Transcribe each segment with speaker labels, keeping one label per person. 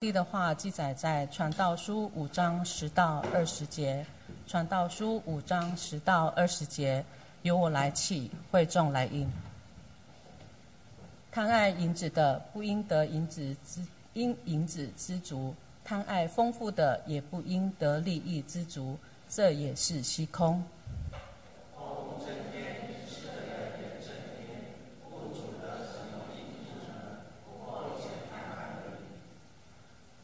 Speaker 1: 地的话记载在《传道书》五章十到二十节，《传道书》五章十到二十节，由我来起，会众来应。贪爱银子的，不应得银子之因银子知足；贪爱丰富的，也不应得利益知足，这也是虚空。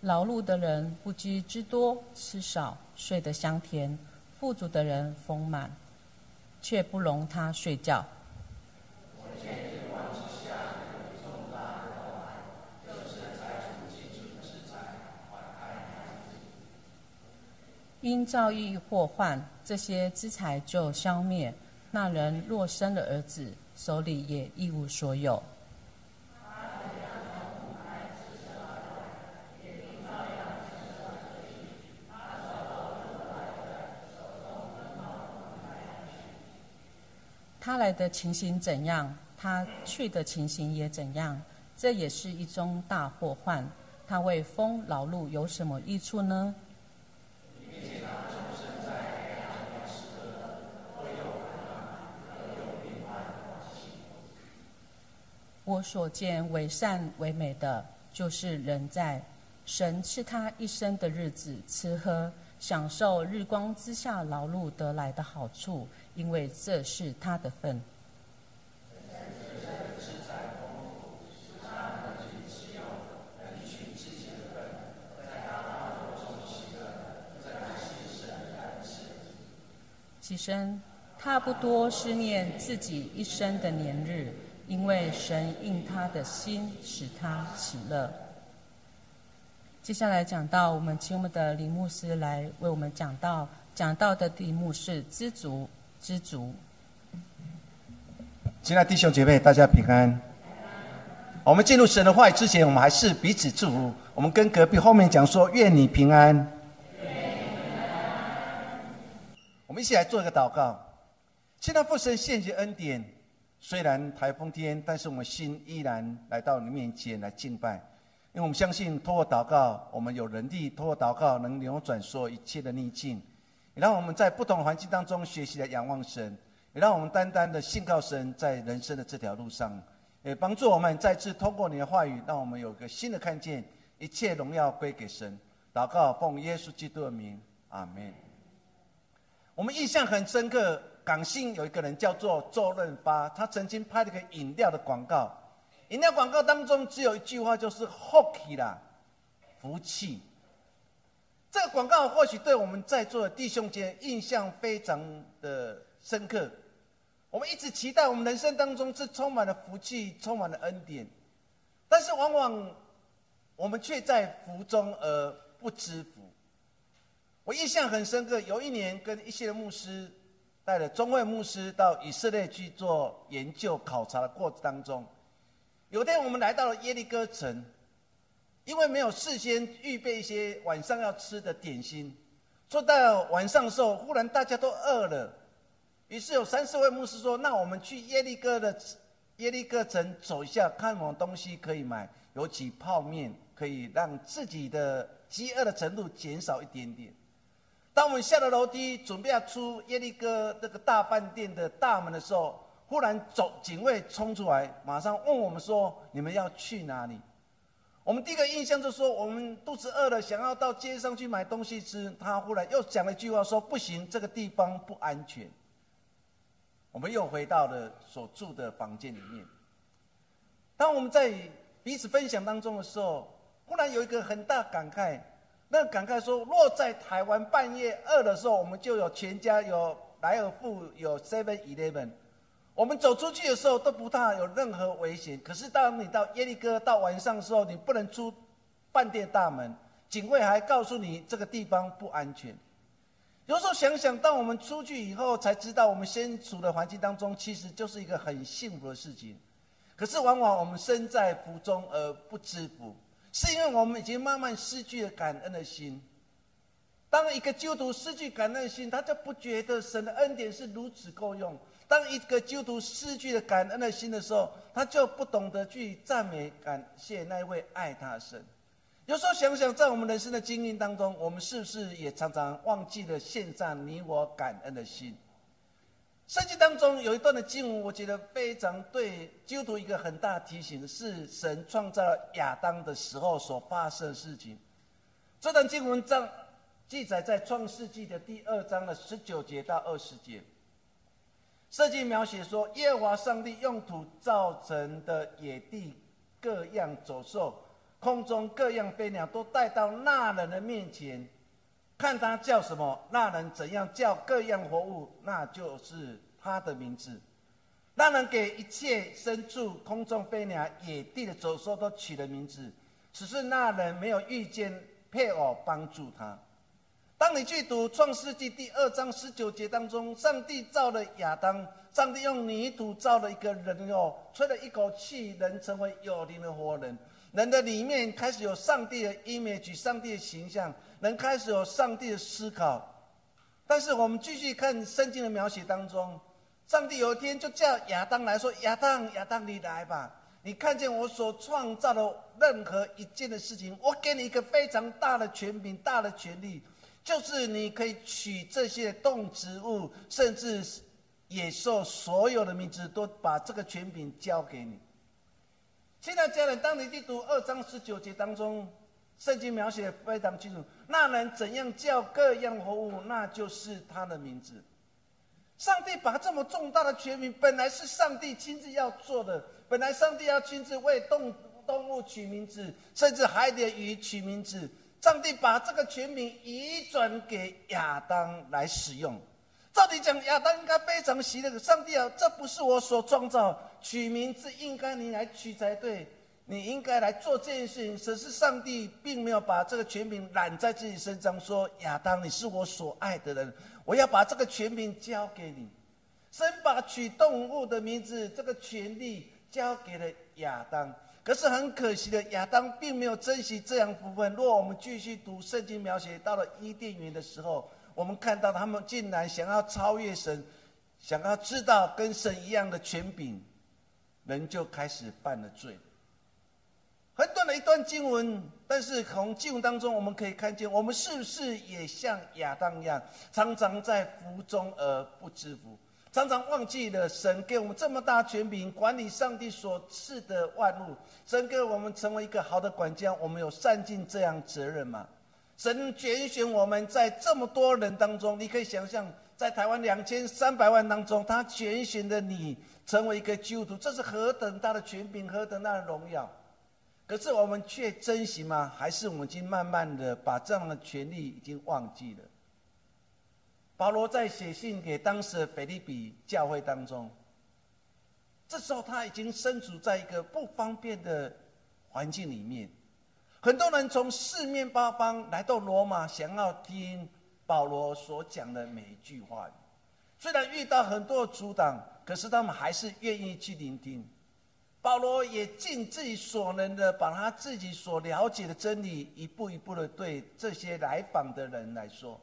Speaker 1: 劳碌的人不拘之多，吃少睡得香甜；富足的人丰满，却不容他睡觉。因遭遇祸患，这些资财就消灭；那人若生了儿子，手里也一无所有。他来的情形怎样，他去的情形也怎样，这也是一宗大祸患。他为风劳碌有什么益处呢？我所见为善为美的，就是人在神赐他一生的日子吃喝，享受日光之下劳碌得来的好处。因为这是他的份。起身，他不多思念自己一生的年日，因为神应他的心，使他喜乐。接下来讲到，我们请我们的林牧师来为我们讲到，讲到的题目是知足。知足，
Speaker 2: 亲爱弟兄姐妹，大家平安。我们进入神的话语之前，我们还是彼此祝福。我们跟隔壁后面讲说：“愿你平安。”我们一起来做一个祷告。现在父神献祭恩典，虽然台风天，但是我们心依然来到你面前来敬拜，因为我们相信，通过祷告，我们有能力通过祷告能扭转所有一切的逆境。也让我们在不同环境当中学习的仰望神，也让我们单单的信靠神，在人生的这条路上，也帮助我们再次通过你的话语，让我们有个新的看见，一切荣耀归给神。祷告奉耶稣基督的名，阿门。我们印象很深刻，港星有一个人叫做周润发，他曾经拍了个饮料的广告，饮料广告当中只有一句话，就是“福气啦，福气”。这个广告或许对我们在座的弟兄姐印象非常的深刻。我们一直期待我们人生当中是充满了福气、充满了恩典，但是往往我们却在福中而不知福。我印象很深刻，有一年跟一些牧师带着中会牧师到以色列去做研究考察的过程当中，有天我们来到了耶利哥城。因为没有事先预备一些晚上要吃的点心，做到晚上的时候，忽然大家都饿了，于是有三四位牧师说：“那我们去耶利哥的耶利哥城走一下，看什么东西可以买，尤其泡面，可以让自己的饥饿的程度减少一点点。”当我们下了楼梯，准备要出耶利哥那个大饭店的大门的时候，忽然走警卫冲出来，马上问我们说：“你们要去哪里？”我们第一个印象就是说，我们肚子饿了，想要到街上去买东西吃。他忽然又讲了一句话，说：“不行，这个地方不安全。”我们又回到了所住的房间里面。当我们在彼此分享当中的时候，忽然有一个很大感慨，那感慨说：“若在台湾半夜饿的时候，我们就有全家有莱尔富有 Seven Eleven。”我们走出去的时候都不怕有任何危险，可是当你到耶利哥到晚上的时候，你不能出饭店大门，警卫还告诉你这个地方不安全。有时候想想，当我们出去以后，才知道我们身处的环境当中，其实就是一个很幸福的事情。可是往往我们身在福中而不知福，是因为我们已经慢慢失去了感恩的心。当一个基督徒失去感恩的心，他就不觉得神的恩典是如此够用。当一个基督徒失去了感恩的心的时候，他就不懂得去赞美、感谢那位爱他的神。有时候想想，在我们人生的经历当中，我们是不是也常常忘记了献上你我感恩的心？圣经当中有一段的经文，我觉得非常对基督徒一个很大提醒，是神创造亚当的时候所发生的事情。这段经文章记载在创世纪的第二章的十九节到二十节。圣经描写说，耶和华上帝用土造成的野地各样走兽。空中各样飞鸟都带到那人的面前，看他叫什么，那人怎样叫各样活物，那就是他的名字。那人给一切牲畜、空中飞鸟、野地的走兽都取了名字，只是那人没有遇见配偶帮助他。当你去读创世纪第二章十九节当中，上帝造了亚当，上帝用泥土造了一个人哦，吹了一口气，人成为有灵的活人。人的里面开始有上帝的 image，上帝的形象，人开始有上帝的思考。但是我们继续看圣经的描写当中，上帝有一天就叫亚当来说：“亚当，亚当，你来吧！你看见我所创造的任何一件的事情，我给你一个非常大的权柄、大的权利，就是你可以取这些动植物，甚至野兽所有的名字，都把这个权柄交给你。”亲爱的家人，当你去读二章十九节当中，圣经描写非常清楚，那人怎样叫各样活物，那就是他的名字。上帝把这么重大的权柄，本来是上帝亲自要做的，本来上帝要亲自为动动物取名字，甚至海底鱼取名字。上帝把这个权柄移转给亚当来使用。照理讲，亚当应该非常喜乐。上帝啊，这不是我所创造，取名字应该你来取才对。你应该来做这件事情。可是上帝并没有把这个权柄揽在自己身上，说亚当，你是我所爱的人，我要把这个权柄交给你。神把取动物的名字这个权利交给了亚当。可是很可惜的，亚当并没有珍惜这样福分。若我们继续读圣经描写，到了伊甸园的时候。我们看到他们竟然想要超越神，想要知道跟神一样的权柄，人就开始犯了罪。很短的一段经文，但是从经文当中我们可以看见，我们是不是也像亚当一样，常常在福中而不知福，常常忘记了神给我们这么大权柄，管理上帝所赐的万物，神给我们成为一个好的管家，我们有善尽这样责任吗？神拣选我们在这么多人当中，你可以想象，在台湾两千三百万当中，他拣选的你成为一个基督徒，这是何等大的权柄，何等大的荣耀。可是我们却珍惜吗？还是我们已经慢慢的把这样的权利已经忘记了？保罗在写信给当时的腓利比教会当中，这时候他已经身处在一个不方便的环境里面。很多人从四面八方来到罗马，想要听保罗所讲的每一句话。虽然遇到很多阻挡，可是他们还是愿意去聆听。保罗也尽自己所能的，把他自己所了解的真理，一步一步的对这些来访的人来说。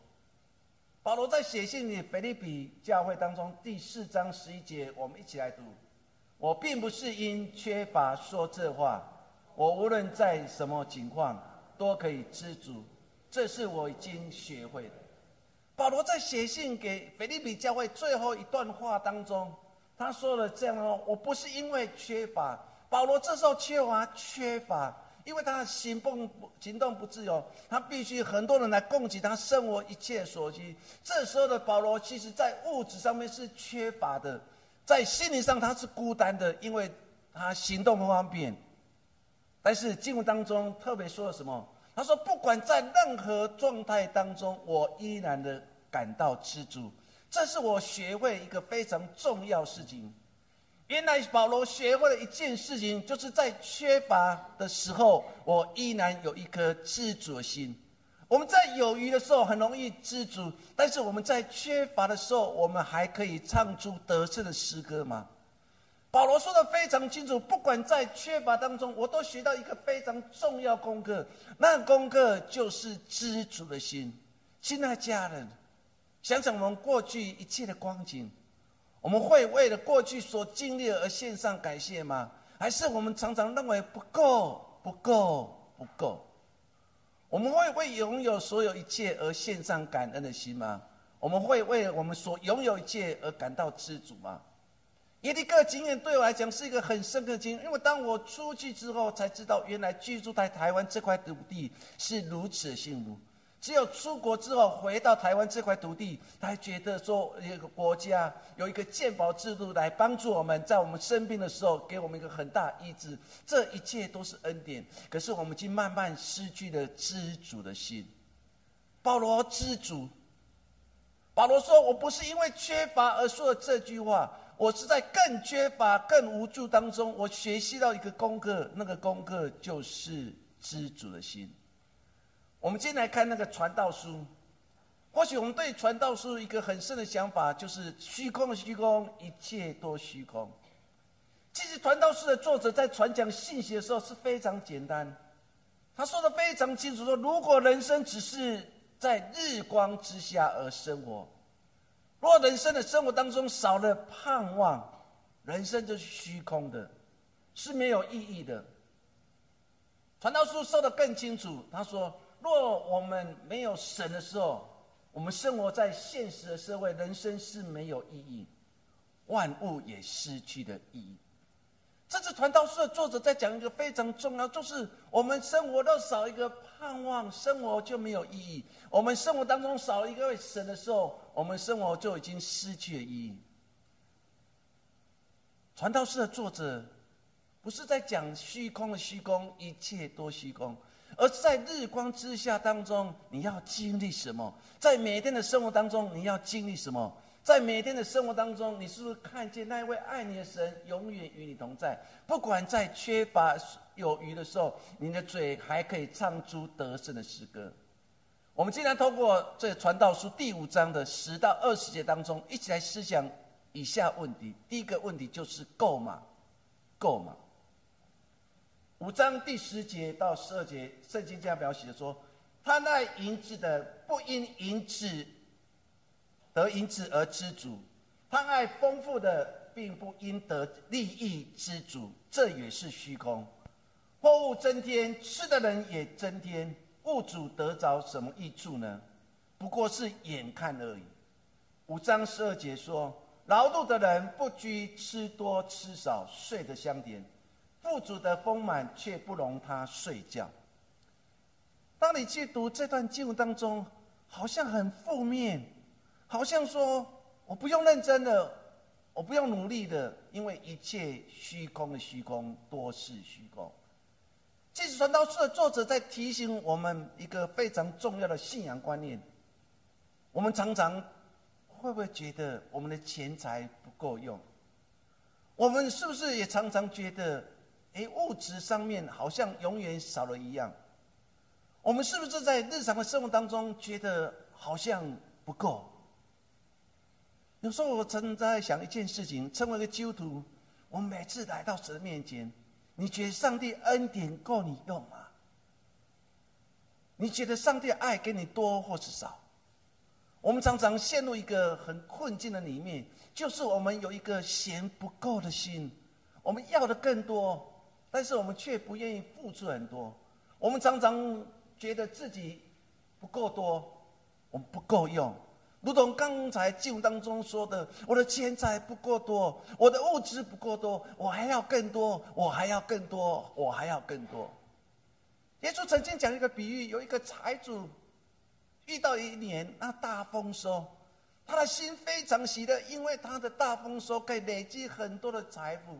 Speaker 2: 保罗在写信里，腓利比教会当中第四章十一节，我们一起来读：我并不是因缺乏说这话。我无论在什么情况都可以知足，这是我已经学会的。保罗在写信给腓利比教会最后一段话当中，他说了这样哦：我不是因为缺乏，保罗这时候缺乏缺乏，因为他行动行动不自由，他必须很多人来供给他生活一切所需。这时候的保罗，其实在物质上面是缺乏的，在心理上他是孤单的，因为他行动不方便。但是经文当中特别说了什么？他说：“不管在任何状态当中，我依然的感到知足。这是我学会一个非常重要事情。原来保罗学会了一件事情，就是在缺乏的时候，我依然有一颗知足的心。我们在有余的时候很容易知足，但是我们在缺乏的时候，我们还可以唱出得胜的诗歌吗？”保罗说的非常清楚，不管在缺乏当中，我都学到一个非常重要功课，那功课就是知足的心。亲爱的家人，想想我们过去一切的光景，我们会为了过去所经历而献上感谢吗？还是我们常常认为不够、不够、不够？我们会为拥有所有一切而献上感恩的心吗？我们会为我们所拥有一切而感到知足吗？耶利哥经验对我来讲是一个很深刻的经验，因为当我出去之后，才知道原来居住在台湾这块土地是如此的幸福。只有出国之后回到台湾这块土地，才觉得说一个国家有一个健保制度来帮助我们，在我们生病的时候给我们一个很大医治，这一切都是恩典。可是我们已经慢慢失去了知足的心。保罗知足，保罗说：“我不是因为缺乏而说的这句话，我是在更缺乏、更无助当中，我学习到一个功课，那个功课就是知足的心。”我们今天来看那个传道书，或许我们对传道书一个很深的想法，就是虚空的虚空，一切都虚空。其实传道书的作者在传讲信息的时候是非常简单，他说的非常清楚，说如果人生只是在日光之下而生活，如果人生的生活当中少了盼望，人生就是虚空的，是没有意义的。传道书说的更清楚，他说。若我们没有神的时候，我们生活在现实的社会，人生是没有意义，万物也失去了意义。这次传道书的作者在讲一个非常重要，就是我们生活都少一个盼望，生活就没有意义。我们生活当中少一个神的时候，我们生活就已经失去了意义。传道书的作者不是在讲虚空的虚空，一切都虚空。而在日光之下当中，你要经历什么？在每天的生活当中，你要经历什么？在每天的生活当中，你是不是看见那一位爱你的神永远与你同在？不管在缺乏有余的时候，你的嘴还可以唱出得胜的诗歌。我们今天通过这传道书第五章的十到二十节当中，一起来思想以下问题。第一个问题就是够吗？够吗？五章第十节到十二节，圣经这样描写说：“他那银子的，不因银子得银子而知足；他爱丰富的，并不因得利益知足。这也是虚空。货物增添，吃的人也增添，物主得着什么益处呢？不过是眼看而已。”五章十二节说：“劳碌的人不拘吃多吃少，睡得香甜。”富足的丰满却不容他睡觉。当你去读这段经文当中，好像很负面，好像说我不用认真的，我不用努力的，因为一切虚空的虚空多是虚空。这是传道书的作者在提醒我们一个非常重要的信仰观念。我们常常会不会觉得我们的钱财不够用？我们是不是也常常觉得？哎，物质上面好像永远少了一样。我们是不是在日常的生活当中觉得好像不够？有时候我曾在想一件事情：，成为一个基督徒，我每次来到神面前，你觉得上帝恩典够你用吗？你觉得上帝爱给你多或是少？我们常常陷入一个很困境的里面，就是我们有一个嫌不够的心，我们要的更多。但是我们却不愿意付出很多，我们常常觉得自己不够多，我们不够用。如同刚才经文当中说的：“我的钱财不够多，我的物质不够多，我还要更多，我还要更多，我还要更多。”耶稣曾经讲一个比喻：有一个财主遇到一年那大丰收，他的心非常喜乐，因为他的大丰收可以累积很多的财富。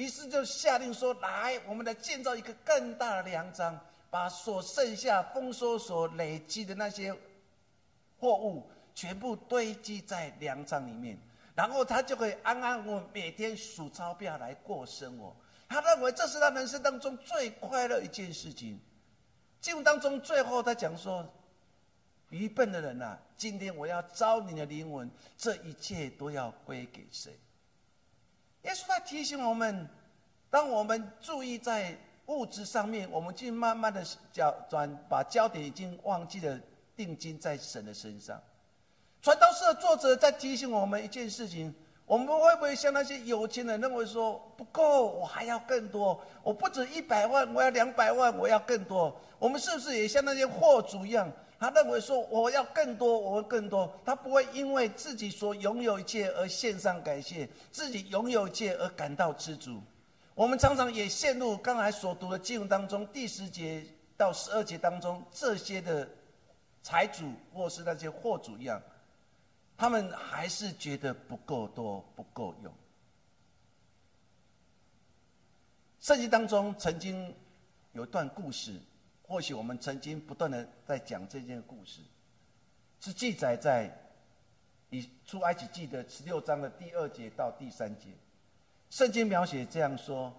Speaker 2: 于是就下令说：“来，我们来建造一个更大的粮仓，把所剩下丰收所累积的那些货物全部堆积在粮仓里面，然后他就可以安安稳稳每天数钞票来过生活。他认为这是他人生当中最快乐一件事情。进入当中最后他讲说：愚笨的人呐，今天我要招你的灵魂，这一切都要归给谁？”耶稣在提醒我们：，当我们注意在物质上面，我们就慢慢的焦转，把焦点已经忘记了定睛在神的身上。传道书的作者在提醒我们一件事情：，我们会不会像那些有钱人认为说不够，我还要更多？我不止一百万，我要两百万，我要更多。我们是不是也像那些货主一样？他认为说我要更多，我会更多。他不会因为自己所拥有一切而献上感谢，自己拥有一切而感到知足。我们常常也陷入刚才所读的经文当中第十节到十二节当中这些的财主或是那些货主一样。他们还是觉得不够多，不够用。圣经当中曾经有一段故事，或许我们曾经不断的在讲这件故事，是记载在以出埃及记的十六章的第二节到第三节。圣经描写这样说：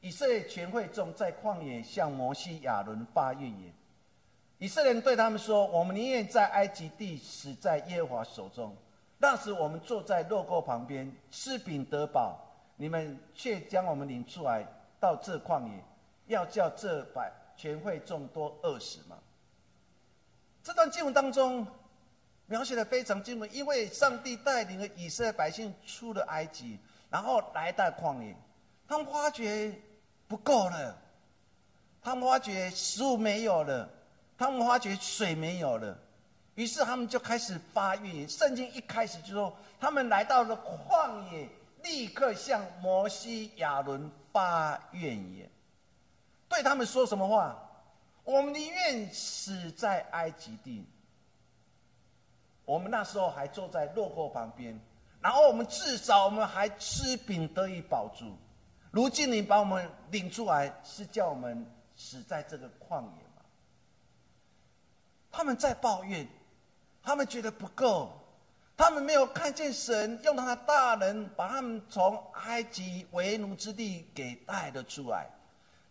Speaker 2: 以色列全会众在旷野向摩西亚伦发怨言，以色列人对他们说：“我们宁愿在埃及地死在耶和华手中。”那时我们坐在肉沟旁边吃饼得饱，你们却将我们领出来到这旷野，要叫这百全会众多饿死吗？这段经文当中描写的非常精准，因为上帝带领了以色列百姓出了埃及，然后来到旷野，他们发觉不够了，他们发觉食物没有了，他们发觉水没有了。于是他们就开始发怨言。圣经一开始就说，他们来到了旷野，立刻向摩西、亚伦发怨言，对他们说什么话？我们宁愿死在埃及地。我们那时候还坐在落沟旁边，然后我们至少我们还吃饼得以保住。如今你把我们领出来，是叫我们死在这个旷野吗？他们在抱怨。他们觉得不够，他们没有看见神用他的大能把他们从埃及为奴之地给带了出来。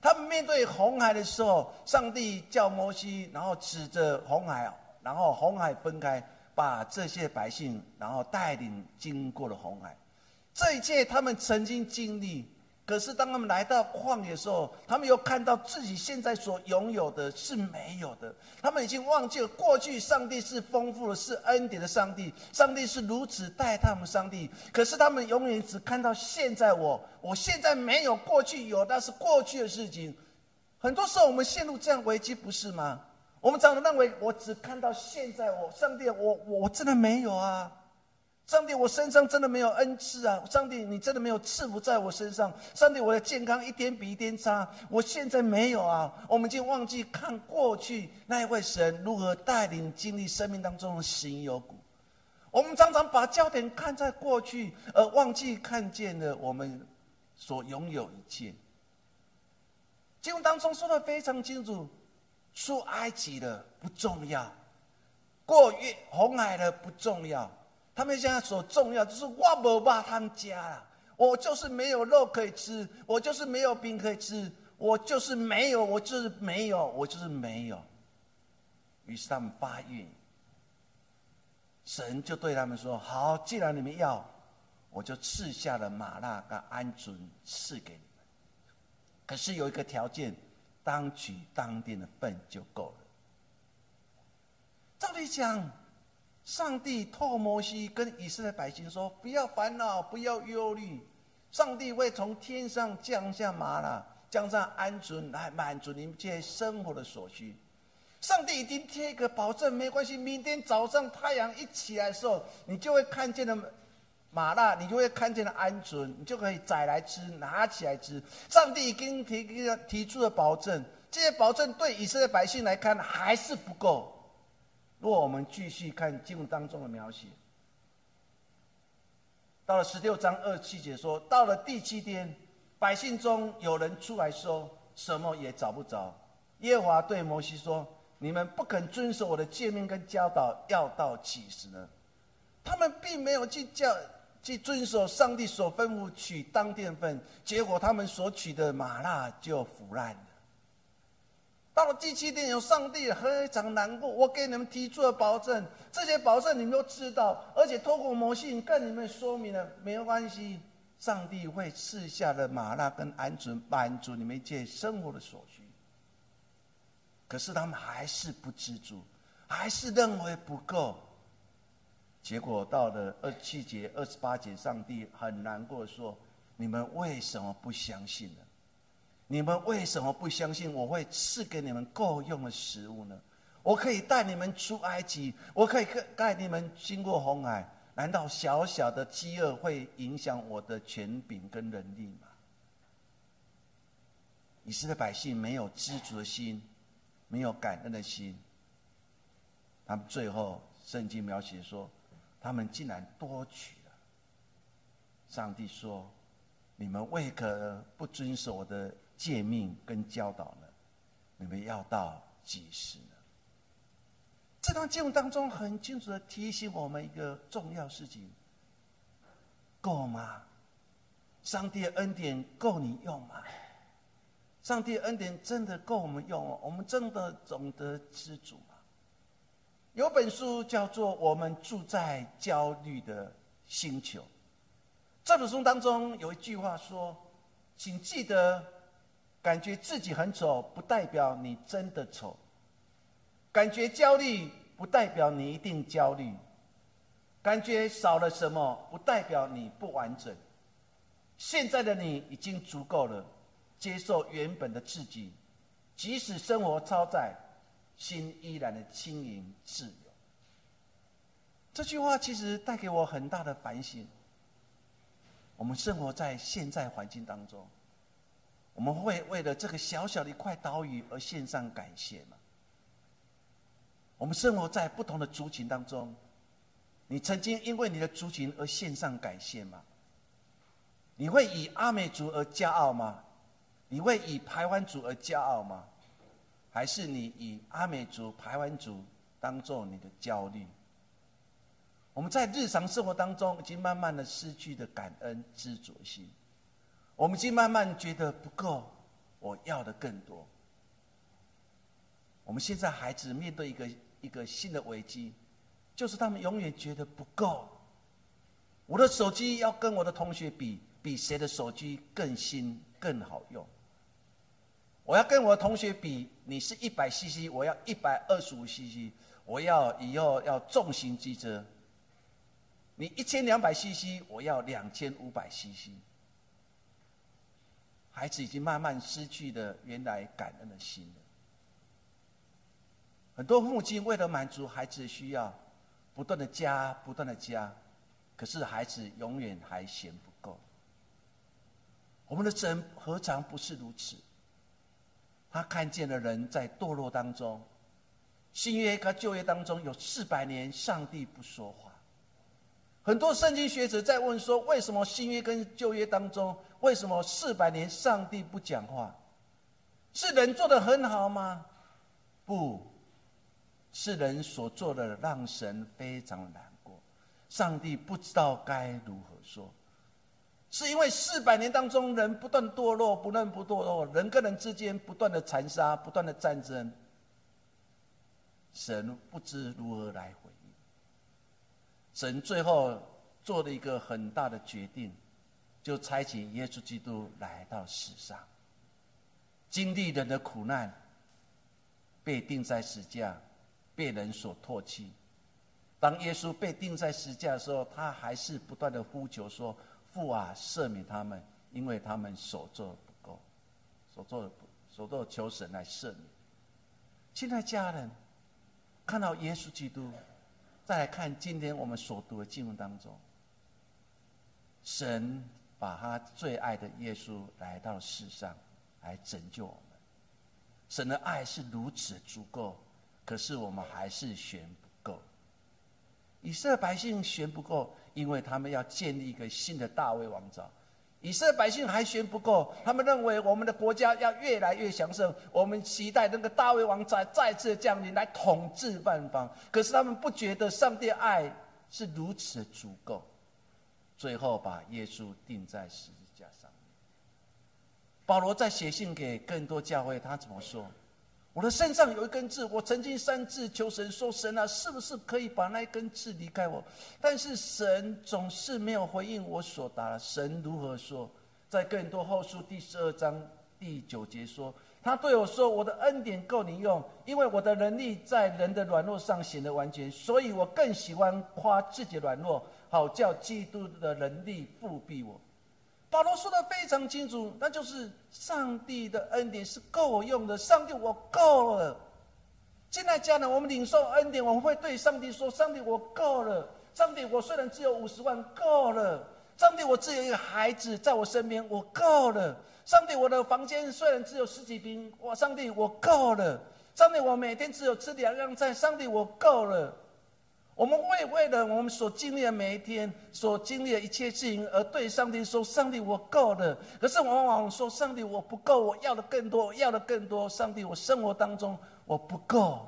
Speaker 2: 他们面对红海的时候，上帝叫摩西，然后指着红海，然后红海分开，把这些百姓然后带领经过了红海。这一切他们曾经经历。可是，当他们来到旷野的时候，他们又看到自己现在所拥有的是没有的。他们已经忘记了过去，上帝是丰富的，是恩典的上帝，上帝是如此待他们。上帝，可是他们永远只看到现在我，我现在没有过去有，那是过去的事情。很多时候，我们陷入这样危机，不是吗？我们常常认为，我只看到现在我，上帝，我我真的没有啊。上帝，我身上真的没有恩赐啊！上帝，你真的没有赐福在我身上。上帝，我的健康一天比一天差，我现在没有啊！我们已经忘记看过去那一位神如何带领经历生命当中的行有谷。我们常常把焦点看在过去，而忘记看见了我们所拥有一切。经文当中说的非常清楚：出埃及的不重要，过越红海的不重要。他们现在所重要就是我不把他们家了，我就是没有肉可以吃，我就是没有饼可以吃，我就是没有，我就是没有，我就是没有。于是他们发怨，神就对他们说：“好，既然你们要，我就赐下了马纳跟鹌鹑赐给你们。可是有一个条件，当取当天的份就够了。照理讲。”上帝托摩西跟以色列百姓说：“不要烦恼，不要忧虑，上帝会从天上降下马拉，降下鹌鹑来满足你们这些生活的所需。上帝已经贴一个保证，没关系。明天早上太阳一起来的时候，你就会看见了马拉，你就会看见了鹌鹑，你就可以宰来吃，拿起来吃。上帝已经提提出了保证，这些保证对以色列百姓来看还是不够。”若我们继续看经文当中的描写，到了十六章二七节说，到了第七天，百姓中有人出来说，什么也找不着。耶和华对摩西说：“你们不肯遵守我的诫命跟教导，要到几时呢？”他们并没有去教去遵守上帝所吩咐取当殿份，结果他们所取的马辣就腐烂了。到了第七天，有上帝非常难过。我给你们提出了保证，这些保证你们都知道，而且透过魔信跟你们说明了，没有关系，上帝会赐下的马拉跟鹌鹑满足你们一切生活的所需。可是他们还是不知足，还是认为不够。结果到了二七节、二十八节，上帝很难过，说：“你们为什么不相信呢？你们为什么不相信我会赐给你们够用的食物呢？我可以带你们出埃及，我可以带你们经过红海。难道小小的饥饿会影响我的权柄跟能力吗？”以色列百姓没有知足的心，没有感恩的心，他们最后圣经描写说。他们竟然多取了。上帝说：“你们为何不遵守我的诫命跟教导呢？你们要到几时呢？”这段经文当中很清楚的提醒我们一个重要事情：够吗？上帝的恩典够你用吗？上帝恩典真的够我们用吗？我们真的懂得知足吗？有本书叫做《我们住在焦虑的星球》。这本书当中有一句话说：“请记得，感觉自己很丑，不代表你真的丑；感觉焦虑，不代表你一定焦虑；感觉少了什么，不代表你不完整。现在的你已经足够了，接受原本的自己，即使生活超载。”心依然的轻盈自由。这句话其实带给我很大的反省。我们生活在现在环境当中，我们会为了这个小小的一块岛屿而献上感谢吗？我们生活在不同的族群当中，你曾经因为你的族群而献上感谢吗？你会以阿美族而骄傲吗？你会以台湾族而骄傲吗？还是你以阿美族、台湾族当做你的焦虑？我们在日常生活当中已经慢慢的失去的感恩、知足心，我们已经慢慢觉得不够，我要的更多。我们现在孩子面对一个一个新的危机，就是他们永远觉得不够。我的手机要跟我的同学比，比谁的手机更新、更好用。我要跟我的同学比，你是一百 CC，我要一百二十五 CC，我要以后要重型机车。你一千两百 CC，我要两千五百 CC。孩子已经慢慢失去了原来感恩的心了。很多父亲为了满足孩子的需要，不断的加，不断的加，可是孩子永远还嫌不够。我们的神何尝不是如此？他看见了人在堕落当中，新约和旧约当中有四百年，上帝不说话。很多圣经学者在问说：为什么新约跟旧约当中，为什么四百年上帝不讲话？是人做的很好吗？不是人所做的让神非常难过，上帝不知道该如何说。是因为四百年当中，人不断堕落，不断不堕落，人跟人之间不断的残杀，不断的战争。神不知如何来回应。神最后做了一个很大的决定，就差遣耶稣基督来到世上，经历人的苦难，被钉在十字架，被人所唾弃。当耶稣被钉在十字架的时候，他还是不断的呼求说。父啊，赦免他们，因为他们所做的不够，所做的不，所做的求神来赦免。亲爱家人，看到耶稣基督，再来看今天我们所读的经文当中，神把他最爱的耶稣来到世上，来拯救我们。神的爱是如此足够，可是我们还是选不够。以色列百姓选不够。因为他们要建立一个新的大卫王朝，以色列百姓还嫌不够，他们认为我们的国家要越来越强盛，我们期待那个大卫王再再次降临来统治万方。可是他们不觉得上帝爱是如此的足够，最后把耶稣钉在十字架上面。保罗在写信给更多教会，他怎么说？我的身上有一根刺，我曾经三次求神说：“神啊，是不是可以把那一根刺离开我？”但是神总是没有回应我所答。神如何说？在更多后书第十二章第九节说：“他对我说：“我的恩典够你用，因为我的能力在人的软弱上显得完全。所以我更喜欢夸自己软弱，好叫基督的能力复庇我。”保罗说的非常清楚，那就是上帝的恩典是够我用的。上帝，我够了。现在家人，我们领受恩典，我们会对上帝说：“上帝，我够了。上帝，我虽然只有五十万，够了。上帝，我只有一个孩子在我身边，我够了。”上帝，我的房间虽然只有十几平，我上帝我够了。上帝，我每天只有吃两样菜，上帝我够了。我们会为了我们所经历的每一天，所经历的一切事情，而对上帝说：“上帝，我够了。”可是往往说：“上帝，我不够，我要的更多，要的更多。”上帝，我生活当中我不够。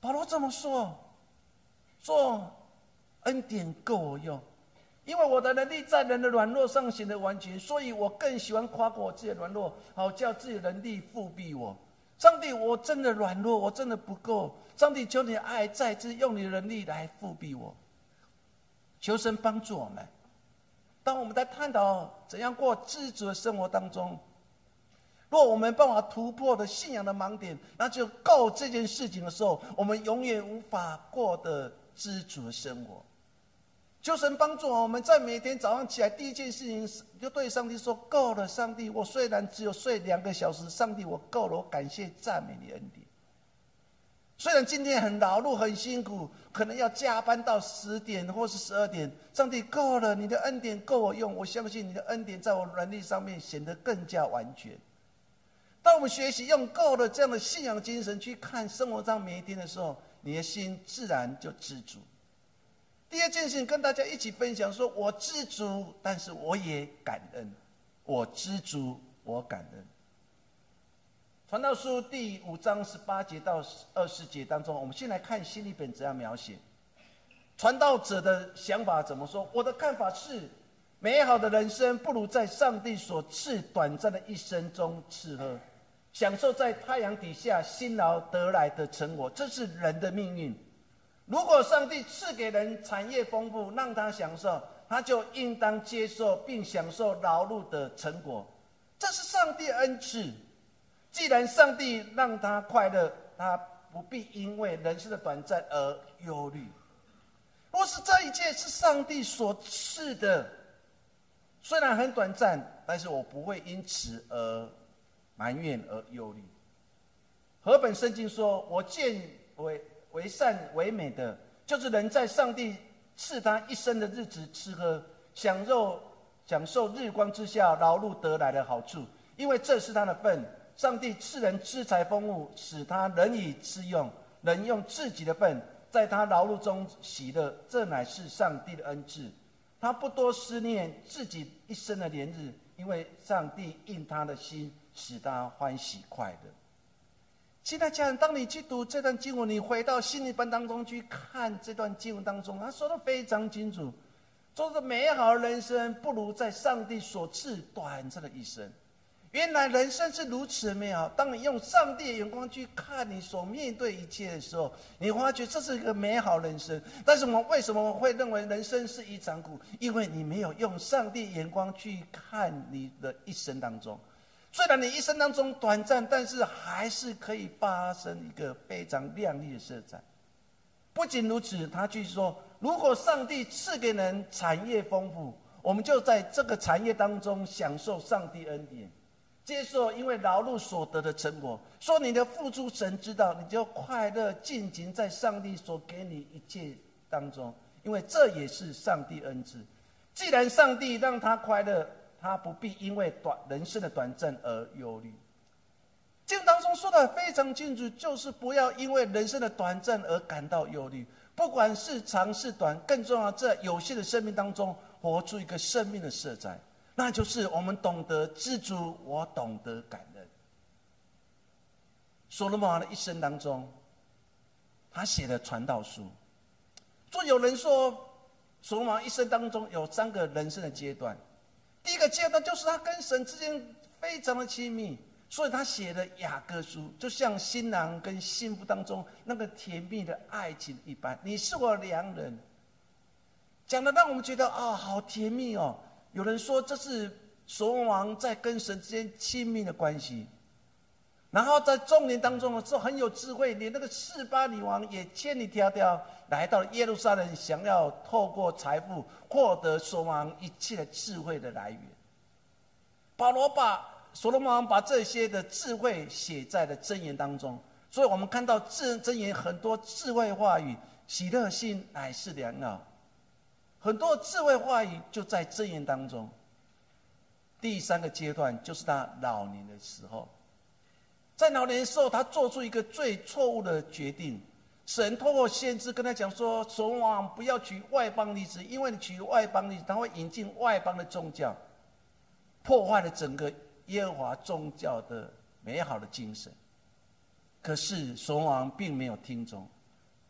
Speaker 2: 保罗这么说，说恩典够我用。因为我的能力在人的软弱上显得完全，所以我更喜欢夸过我自己的软弱，好叫自己的能力复庇我。上帝，我真的软弱，我真的不够。上帝，求你爱再次用你的能力来复辟我。求神帮助我们。当我们在探讨怎样过知足的生活当中，若我们办法突破的信仰的盲点，那就够这件事情的时候，我们永远无法过得知足的生活。求神帮助我们，在每天早上起来第一件事情是，就对上帝说：“够了，上帝！我虽然只有睡两个小时，上帝，我够了，我感谢赞美你恩典。虽然今天很劳碌、很辛苦，可能要加班到十点或是十二点，上帝够了，你的恩典够我用。我相信你的恩典在我能力上面显得更加完全。当我们学习用够了这样的信仰精神去看生活上每一天的时候，你的心自然就知足。”第二件事情，跟大家一起分享，说我知足，但是我也感恩。我知足，我感恩。传道书第五章十八节到二十节当中，我们先来看新一本怎样描写传道者的想法怎么说。我的看法是，美好的人生不如在上帝所赐短暂的一生中吃喝，享受在太阳底下辛劳得来的成果，这是人的命运。如果上帝赐给人产业丰富，让他享受，他就应当接受并享受劳碌的成果，这是上帝恩赐。既然上帝让他快乐，他不必因为人生的短暂而忧虑。若是这一切是上帝所赐的，虽然很短暂，但是我不会因此而埋怨而忧虑。何本圣经说：“我见为。”为善为美的，就是人在上帝赐他一生的日子吃喝，享受享受日光之下劳碌得来的好处，因为这是他的份。上帝赐人资财丰物，使他能以吃用，能用自己的份，在他劳碌中喜乐，这乃是上帝的恩赐。他不多思念自己一生的年日，因为上帝应他的心，使他欢喜快乐。现在家人，当你去读这段经文，你回到心理班当中去看这段经文当中，他说的非常清楚：，做个美好的人生，不如在上帝所赐短暂的一生。原来人生是如此美好。当你用上帝的眼光去看你所面对一切的时候，你发觉这是一个美好人生。但是我们为什么会认为人生是一场苦？因为你没有用上帝眼光去看你的一生当中。虽然你一生当中短暂，但是还是可以发生一个非常亮丽的色彩。不仅如此，他继续说：如果上帝赐给人产业丰富，我们就在这个产业当中享受上帝恩典，接受因为劳碌所得的成果。说你的付出，神知道，你就快乐尽情在上帝所给你一切当中，因为这也是上帝恩赐。既然上帝让他快乐。他不必因为短人生的短暂而忧虑。经当中说的非常清楚，就是不要因为人生的短暂而感到忧虑。不管是长是短，更重要在有限的生命当中，活出一个生命的色彩，那就是我们懂得知足，我懂得感恩。所罗门王的一生当中，他写的传道书，说有人说，所罗门王一生当中有三个人生的阶段。第一个阶段就是他跟神之间非常的亲密，所以他写的雅各书就像新郎跟新妇当中那个甜蜜的爱情一般。你是我良人，讲的让我们觉得啊，好甜蜜哦。有人说这是所王在跟神之间亲密的关系。然后在众年当中呢，是很有智慧，连那个四巴女王也千里迢迢来到耶路撒冷，想要透过财富获得所罗门王一切的智慧的来源。保罗把所罗门王把这些的智慧写在了箴言当中，所以我们看到智箴言很多智慧话语，喜乐心乃是良药，很多智慧话语就在箴言当中。第三个阶段就是他老年的时候。在老年时候，他做出一个最错误的决定。神透过先知跟他讲说：“所王不要娶外邦女子，因为你娶外邦女子，他会引进外邦的宗教，破坏了整个耶和华宗教的美好的精神。”可是所王并没有听从，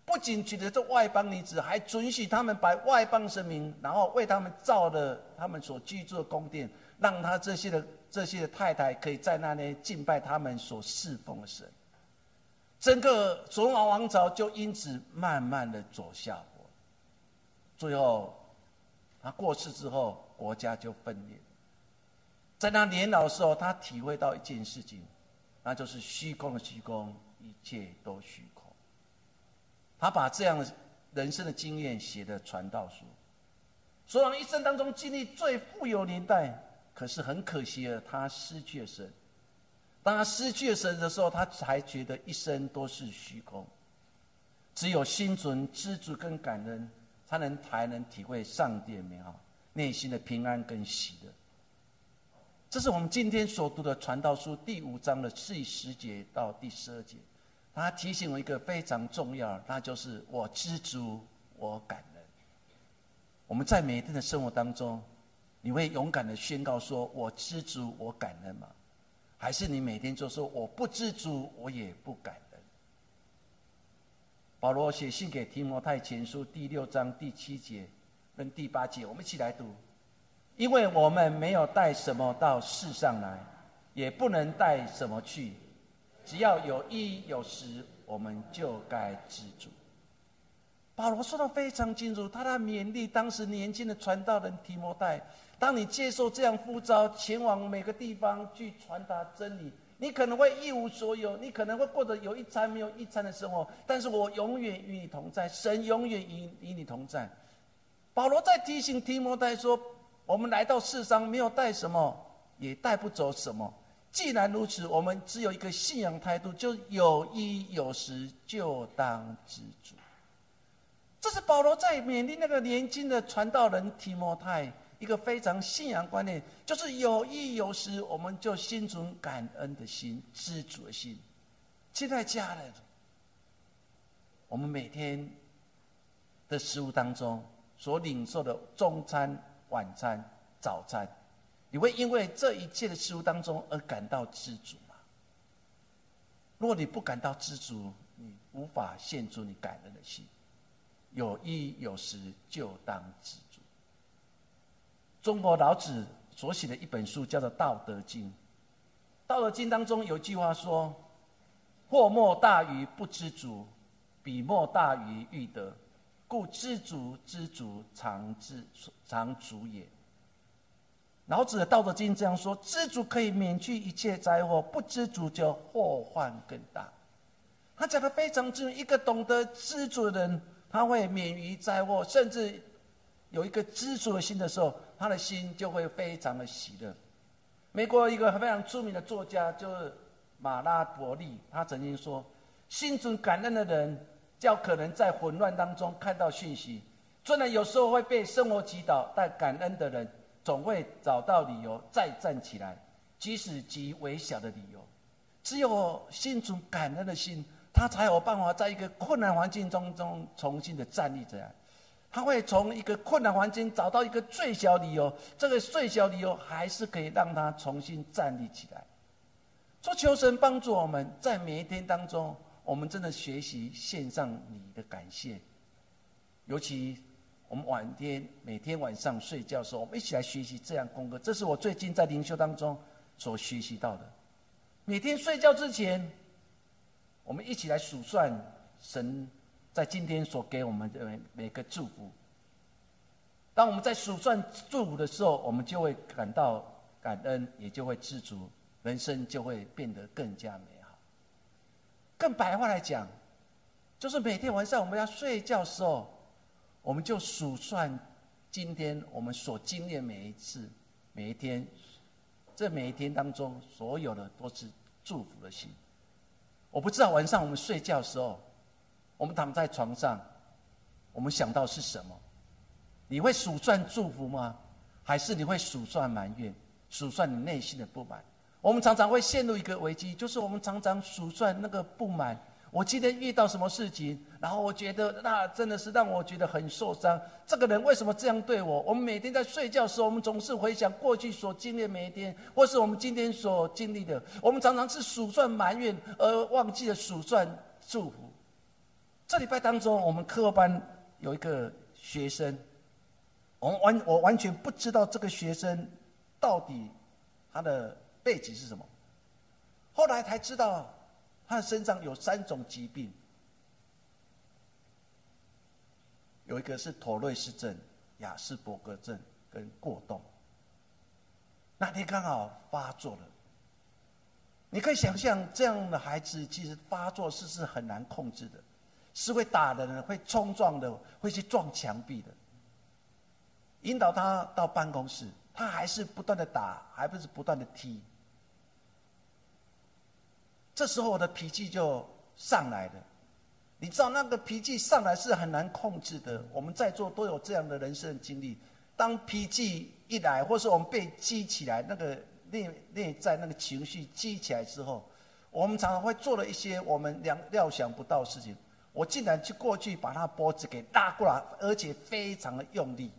Speaker 2: 不仅娶了这外邦女子，还准许他们把外邦神明，然后为他们造了他们所居住的宫殿，让他这些的。这些太太可以在那里敬拜他们所侍奉的神，整个索罗王朝就因此慢慢的走下坡。最后，他过世之后，国家就分裂。在他年老的时候，他体会到一件事情，那就是虚空的虚空，一切都虚空。他把这样的人生的经验写的传道书，所罗门一生当中经历最富有年代。可是很可惜了，他失去了神。当他失去了神的时候，他才觉得一生都是虚空。只有心存知足跟感恩，才能才能体会上帝的美好，内心的平安跟喜乐。这是我们今天所读的传道书第五章的第十节到第十二节。他提醒我一个非常重要，那就是我知足，我感恩。我们在每一天的生活当中。你会勇敢的宣告说：“我知足，我感恩吗？”还是你每天就说：“我不知足，我也不感恩？”保罗写信给提摩太前书第六章第七节跟第八节，我们一起来读：“因为我们没有带什么到世上来，也不能带什么去，只要有一有时，我们就该知足。”保罗说的非常清楚，他在勉励当时年轻的传道人提摩太。当你接受这样呼召，前往每个地方去传达真理，你可能会一无所有，你可能会过得有一餐没有一餐的生活。但是我永远与你同在，神永远与与你同在。保罗在提醒提摩太说：“我们来到世上，没有带什么，也带不走什么。既然如此，我们只有一个信仰态度，就有一有食就当知足。”这是保罗在勉励那个年轻的传道人提摩太。一个非常信仰观念，就是有意有时，我们就心存感恩的心、知足的心。现在家人，我们每天的食物当中所领受的中餐、晚餐、早餐，你会因为这一切的食物当中而感到知足吗？如果你不感到知足，你无法献出你感恩的心。有衣有食，就当知足。中国老子所写的一本书叫做《道德经》。《道德经》当中有一句话说：“祸莫大于不知足，彼莫大于欲得。故知足知足，常知常足也。”老子的《道德经》这样说：“知足可以免去一切灾祸，不知足就祸患更大。”他讲的非常之，一个懂得知足的人，他会免于灾祸，甚至有一个知足的心的时候。他的心就会非常的喜乐。美国一个非常著名的作家就是马拉伯利，他曾经说：“心存感恩的人，较可能在混乱当中看到讯息。虽然有时候会被生活击倒，但感恩的人总会找到理由再站起来，即使极微小的理由。只有心存感恩的心，他才有办法在一个困难环境中中重新的站立起来。”他会从一个困难环境找到一个最小理由，这个最小理由还是可以让他重新站立起来。说求神帮助我们在每一天当中，我们真的学习献上你的感谢。尤其我们晚天每天晚上睡觉的时候，我们一起来学习这样功课。这是我最近在灵修当中所学习到的。每天睡觉之前，我们一起来数算神。在今天所给我们的每个祝福，当我们在数算祝福的时候，我们就会感到感恩也就会知足，人生就会变得更加美好。更白话来讲，就是每天晚上我们要睡觉时候，我们就数算今天我们所经历的每一次、每一天，这每一天当中所有的都是祝福的心。我不知道晚上我们睡觉的时候，我们躺在床上，我们想到是什么？你会数算祝福吗？还是你会数算埋怨？数算你内心的不满？我们常常会陷入一个危机，就是我们常常数算那个不满。我今天遇到什么事情，然后我觉得那真的是让我觉得很受伤。这个人为什么这样对我？我们每天在睡觉的时候，我们总是回想过去所经历的每一天，或是我们今天所经历的。我们常常是数算埋怨，而忘记了数算祝福。这礼拜当中，我们课班有一个学生。我们完，我完全不知道这个学生到底他的背景是什么。后来才知道，他身上有三种疾病，有一个是妥瑞氏症、雅斯伯格症跟过动。那天刚好发作了。你可以想象，这样的孩子其实发作是是很难控制的，是会打人、会冲撞的，会去撞墙壁的。引导他到办公室，他还是不断的打，还不是不断的踢。这时候我的脾气就上来了，你知道那个脾气上来是很难控制的。我们在座都有这样的人生经历，当脾气一来，或是我们被激起来，那个内内在那个情绪激起来之后，我们常常会做了一些我们料料想不到的事情。我竟然去过去把他脖子给拉过来，而且非常的用力。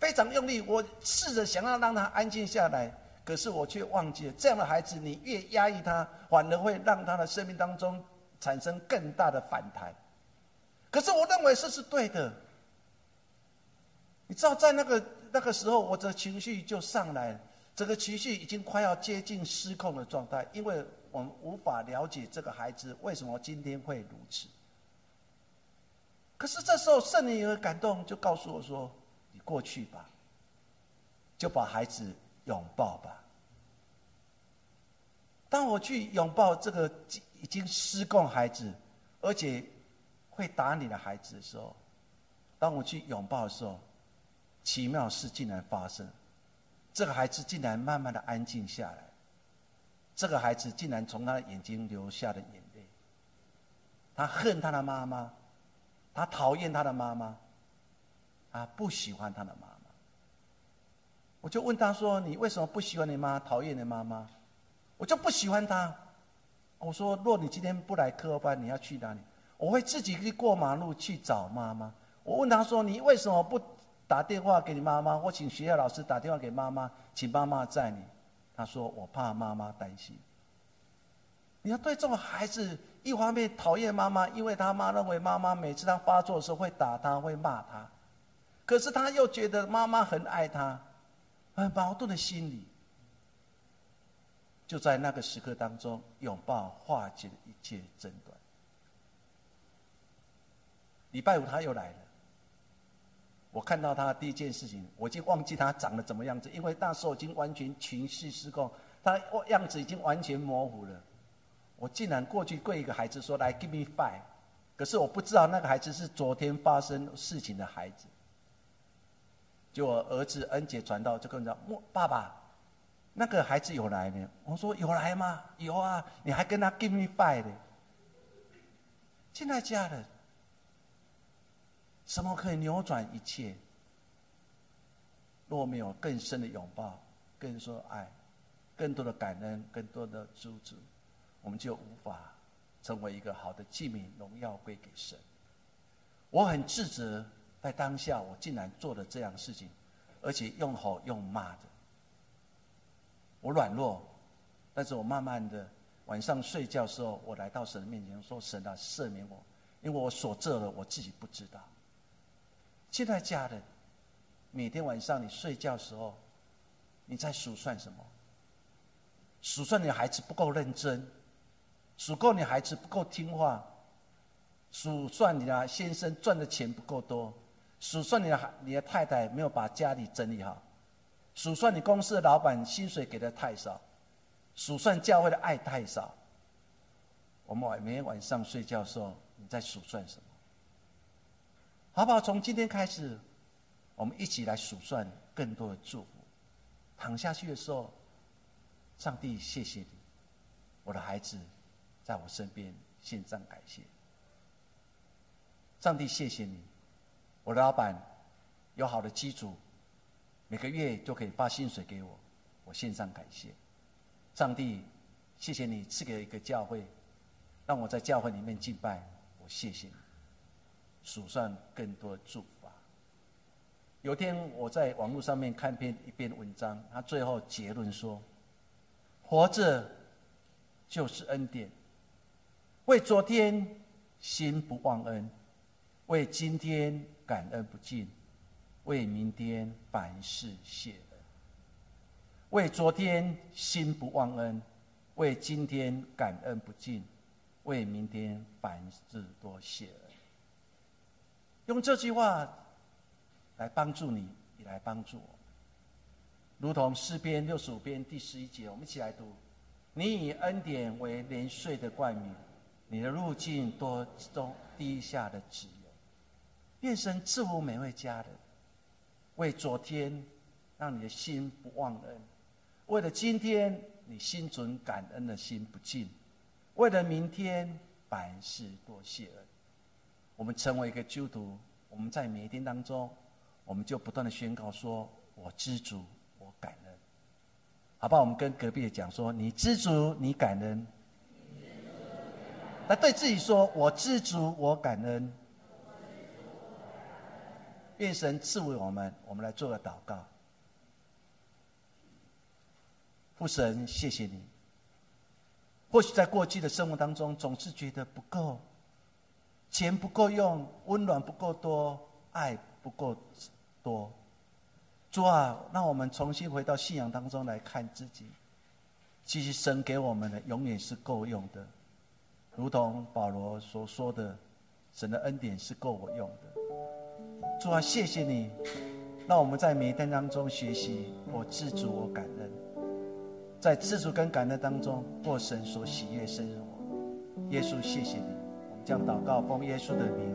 Speaker 2: 非常用力，我试着想要让他安静下来，可是我却忘记了，这样的孩子，你越压抑他，反而会让他的生命当中产生更大的反弹。可是我认为这是对的。你知道，在那个那个时候，我的情绪就上来了，整个情绪已经快要接近失控的状态，因为我们无法了解这个孩子为什么今天会如此。可是这时候，圣灵有个感动，就告诉我说。你过去吧，就把孩子拥抱吧。当我去拥抱这个已经失控孩子，而且会打你的孩子的时候，当我去拥抱的时候，奇妙事竟然发生，这个孩子竟然慢慢的安静下来，这个孩子竟然从他的眼睛流下了眼泪。他恨他的妈妈，他讨厌他的妈妈。他不喜欢他的妈妈，我就问他说：“你为什么不喜欢你妈？讨厌你妈妈？”我就不喜欢他。我说：“若你今天不来课班，你要去哪里？”我会自己去过马路去找妈妈。我问他说：“你为什么不打电话给你妈妈，或请学校老师打电话给妈妈，请妈妈载你？”他说：“我怕妈妈担心。”你要对这种孩子，一方面讨厌妈妈，因为他妈认为妈妈每次他发作的时候会打他，会骂他。可是他又觉得妈妈很爱他，很矛盾的心理，就在那个时刻当中，拥抱化解了一切争端。礼拜五他又来了，我看到他第一件事情，我已经忘记他长得怎么样子，因为那时候已经完全情绪失控，他样子已经完全模糊了。我竟然过去跪一个孩子说：“来，give me five。”可是我不知道那个孩子是昨天发生事情的孩子。就我儿子恩杰传道，就跟我讲：“我爸爸，那个孩子有来没有？”我说：“有来吗？有啊，你还跟他 give me five 呢。”进来家人，什么可以扭转一切？若没有更深的拥抱，更说爱，更多的感恩，更多的支持，我们就无法成为一个好的器皿，荣耀归给神。我很自责。在当下，我竟然做了这样事情，而且用吼用骂的。我软弱，但是我慢慢的晚上睡觉时候，我来到神的面前说：“神啊，赦免我，因为我所做的我自己不知道。”现在家人，每天晚上你睡觉时候，你在数算什么？数算你孩子不够认真，数够你孩子不够听话，数算你的先生赚的钱不够多。数算你的孩你的太太没有把家里整理好，数算你公司的老板薪水给的太少，数算教会的爱太少。我们晚每天晚上睡觉的时候，你在数算什么？好不好？从今天开始，我们一起来数算更多的祝福。躺下去的时候，上帝谢谢你，我的孩子在我身边，献上感谢。上帝谢谢你，我的老板有好的基础，每个月就可以发薪水给我，我献上感谢。上帝，谢谢你赐给一个教会，让我在教会里面敬拜，我谢谢你。数算更多祝福！有天我在网络上面看篇一篇文章，他最后结论说：活着就是恩典，为昨天心不忘恩。为今天感恩不尽，为明天凡事谢恩；为昨天心不忘恩，为今天感恩不尽，为明天凡事多谢恩。用这句话来帮助你，也来帮助我。如同诗篇六十五篇第十一节，我们一起来读：你以恩典为连岁的冠冕，你的路径多中低下的指引。愿神赐福每位家人，为昨天让你的心不忘恩；为了今天你心存感恩的心不尽；为了明天凡事多谢恩。我们成为一个基督徒，我们在每一天当中，我们就不断的宣告说：“我知足，我感恩。”好吧，我们跟隔壁的讲说：“你知足，你感恩。”来对自己说：“我知足，我感恩。”愿神赐予我们，我们来做个祷告。父神，谢谢你。或许在过去的生活当中，总是觉得不够，钱不够用，温暖不够多，爱不够多。主啊，让我们重新回到信仰当中来看自己。其实神给我们的永远是够用的，如同保罗所说的：“神的恩典是够我用的。”主啊，谢谢你，让我们在每一天当中学习我知足，我感恩，在知足跟感恩当中过神所喜悦生活。耶稣，谢谢你，我们将祷告奉耶稣的名。